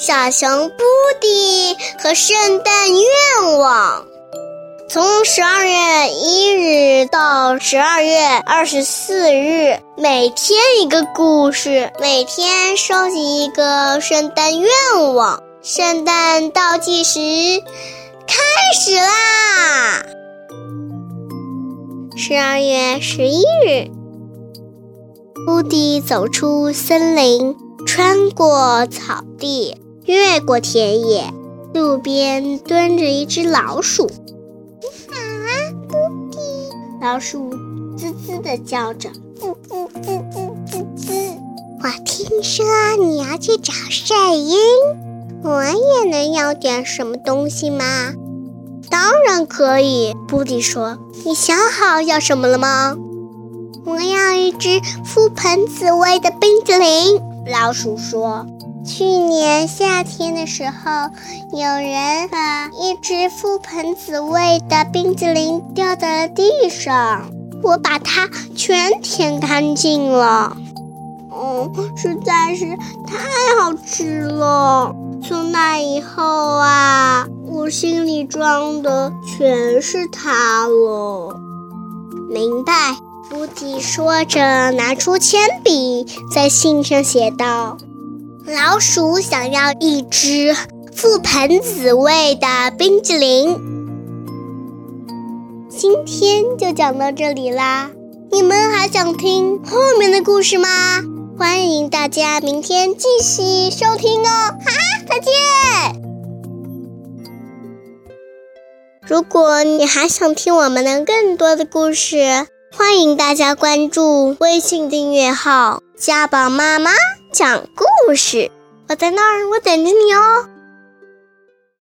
小熊布迪和圣诞愿望。从十二月一日到十二月二十四日，每天一个故事，每天收集一个圣诞愿望。圣诞倒计时开始啦！十二月十一日，布迪走出森林，穿过草地，越过田野，路边蹲着一只老鼠。你好啊，布迪老鼠滋滋地叫着，滋滋滋滋滋滋。我听说你要去找晒鹰，我也能要点什么东西吗？当然可以，布迪说。你想好要什么了吗？我要一只覆盆子味的冰淇淋。老鼠说。去年夏天的时候，有人把一只覆盆子味的冰淇淋掉在了地上，我把它全舔干净了。哦，实在是太好吃了！从那以后啊，我心里装的全是它了。明白，布迪说着，拿出铅笔，在信上写道。老鼠想要一只覆盆子味的冰激凌。今天就讲到这里啦，你们还想听后面的故事吗？欢迎大家明天继续收听哦！哈，再见。如果你还想听我们的更多的故事，欢迎大家关注微信订阅号“家宝妈妈”。讲故故事，我在那儿，我等着你哦。